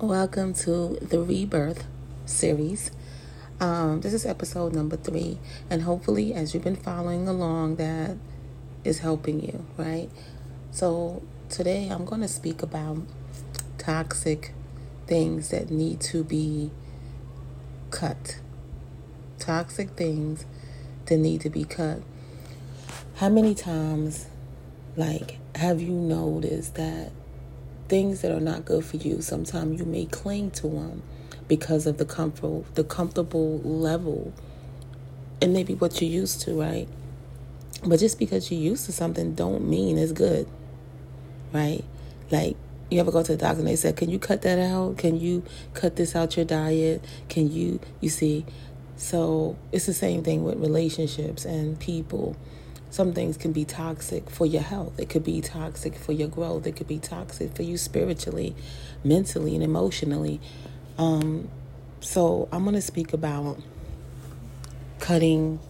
Welcome to the Rebirth series. Um, this is episode number three, and hopefully, as you've been following along, that is helping you, right? So, today I'm going to speak about toxic things that need to be cut. Toxic things that need to be cut. How many times, like, have you noticed that things that are not good for you, sometimes you may cling to them because of the comfort, the comfortable level, and maybe what you're used to, right? But just because you're used to something, don't mean it's good, right? Like you ever go to the doctor and they said, "Can you cut that out? Can you cut this out your diet? Can you?" You see, so it's the same thing with relationships and people some things can be toxic for your health. It could be toxic for your growth. It could be toxic for you spiritually, mentally, and emotionally. Um, so I'm going to speak about cutting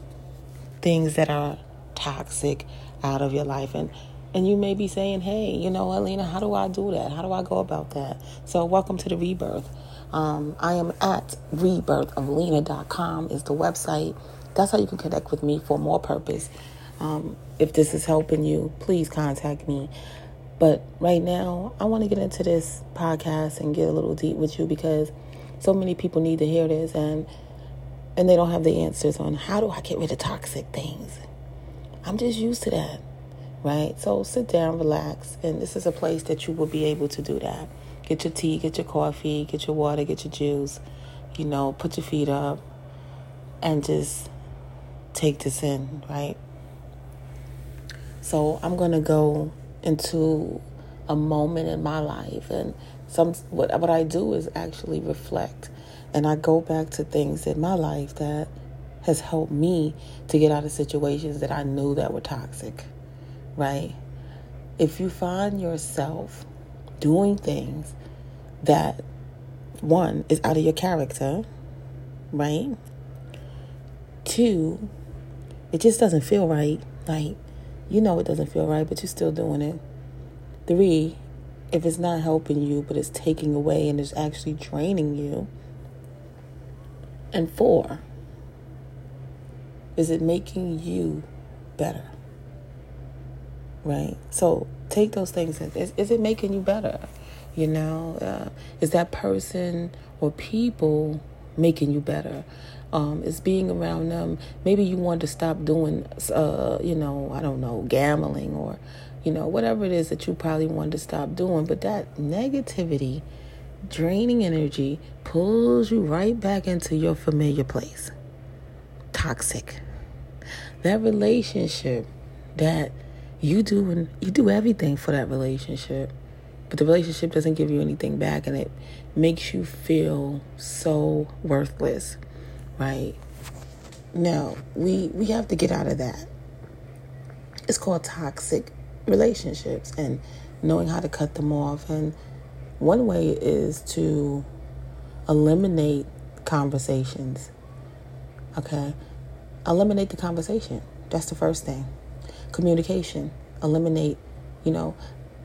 things that are toxic out of your life. And and you may be saying, hey, you know, Alina, how do I do that? How do I go about that? So welcome to the rebirth. Um, I am at rebirthoflena.com is the website. That's how you can connect with me for more purpose. Um, if this is helping you, please contact me. But right now, I want to get into this podcast and get a little deep with you because so many people need to hear this and and they don't have the answers on how do I get rid of toxic things. I'm just used to that, right? So sit down, relax, and this is a place that you will be able to do that. Get your tea, get your coffee, get your water, get your juice. You know, put your feet up and just take this in, right? So I'm going to go into a moment in my life and some what what I do is actually reflect and I go back to things in my life that has helped me to get out of situations that I knew that were toxic. Right? If you find yourself doing things that one is out of your character, right? Two, it just doesn't feel right. Like you know it doesn't feel right, but you're still doing it. Three, if it's not helping you, but it's taking away and it's actually draining you. And four, is it making you better? Right? So take those things. Is, is it making you better? You know, uh, is that person or people making you better? um, is being around them. Maybe you want to stop doing, uh, you know, I don't know, gambling or, you know, whatever it is that you probably want to stop doing. But that negativity, draining energy, pulls you right back into your familiar place. Toxic. That relationship that you do and you do everything for that relationship but the relationship doesn't give you anything back and it makes you feel so worthless right? No, we we have to get out of that. It's called toxic relationships and knowing how to cut them off. And one way is to eliminate conversations. Okay? Eliminate the conversation. That's the first thing. Communication. Eliminate, you know,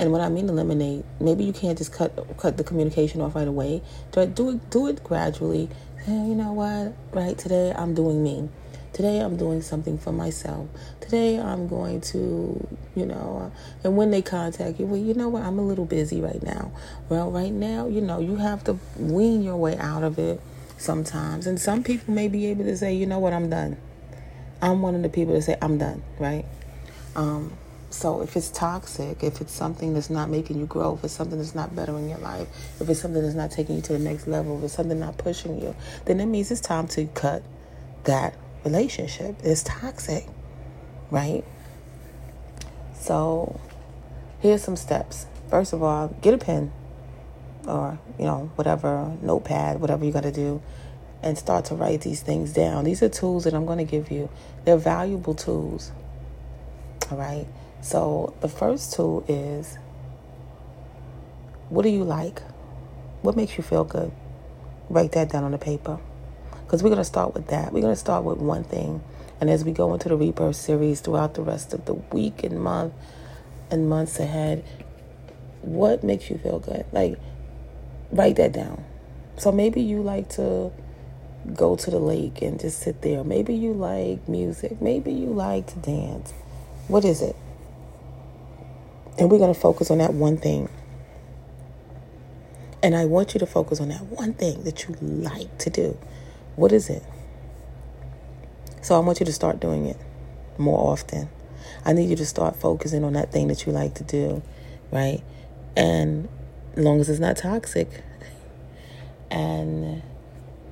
and what I mean eliminate, maybe you can't just cut cut the communication off right away. Do it do it gradually hey, you know what? Right today, I'm doing me. Today, I'm doing something for myself. Today, I'm going to, you know, uh, and when they contact you, well, you know what? I'm a little busy right now. Well, right now, you know, you have to wean your way out of it sometimes. And some people may be able to say, you know what? I'm done. I'm one of the people that say, I'm done, right? Um, so if it's toxic, if it's something that's not making you grow, if it's something that's not bettering your life, if it's something that's not taking you to the next level, if it's something not pushing you, then it means it's time to cut that relationship. It's toxic, right? So here's some steps. First of all, get a pen or, you know, whatever, notepad, whatever you got to do, and start to write these things down. These are tools that I'm going to give you. They're valuable tools. All right. So the first tool is what do you like? What makes you feel good? Write that down on the paper. Because we're going to start with that. We're going to start with one thing. And as we go into the rebirth series throughout the rest of the week and month and months ahead, what makes you feel good? Like, write that down. So maybe you like to go to the lake and just sit there. Maybe you like music. Maybe you like to dance. What is it? And we're going to focus on that one thing. And I want you to focus on that one thing that you like to do. What is it? So I want you to start doing it more often. I need you to start focusing on that thing that you like to do, right? And as long as it's not toxic and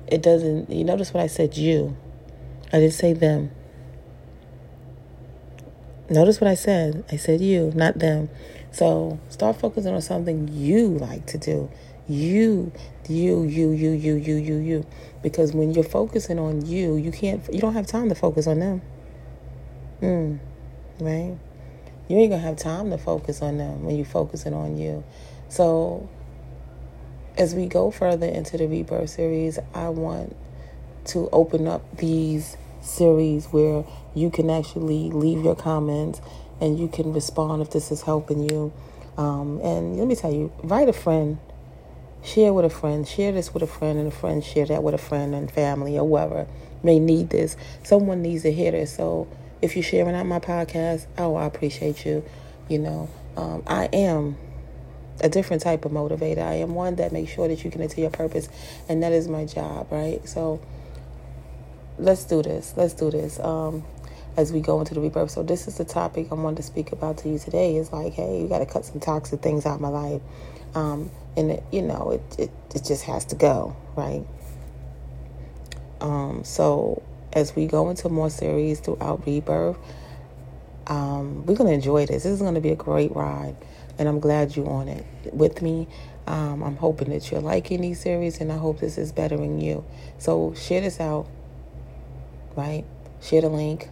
it doesn't, you notice what I said, you. I didn't say them. Notice what I said. I said you, not them. So start focusing on something you like to do. You, you, you, you, you, you, you, you. Because when you're focusing on you, you can't, you don't have time to focus on them. Mm, right? You ain't gonna have time to focus on them when you're focusing on you. So as we go further into the rebirth series, I want to open up these series where you can actually leave your comments and you can respond if this is helping you. Um, and let me tell you, write a friend, share with a friend, share this with a friend, and a friend share that with a friend and family or whoever may need this. Someone needs to hear this. So if you're sharing out my podcast, oh, I appreciate you. You know, um, I am a different type of motivator. I am one that makes sure that you can attain your purpose, and that is my job, right? So let's do this. Let's do this. Um, as we go into the rebirth. So this is the topic I wanted to speak about to you today. Is like, hey, you got to cut some toxic things out of my life, um, and it, you know, it, it it just has to go, right? Um, so as we go into more series throughout rebirth, um, we're gonna enjoy this. This is gonna be a great ride and I'm glad you're on it with me. Um, I'm hoping that you're liking these series, and I hope this is bettering you. So share this out, right? Share the link,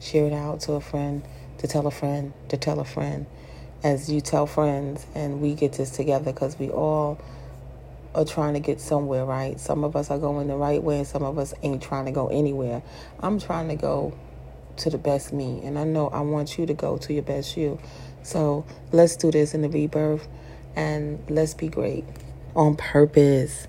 share it out to a friend, to tell a friend, to tell a friend, as you tell friends, and we get this together because we all are trying to get somewhere, right? Some of us are going the right way, and some of us ain't trying to go anywhere. I'm trying to go to the best me, and I know I want you to go to your best you. So let's do this in the rebirth and let's be great on purpose.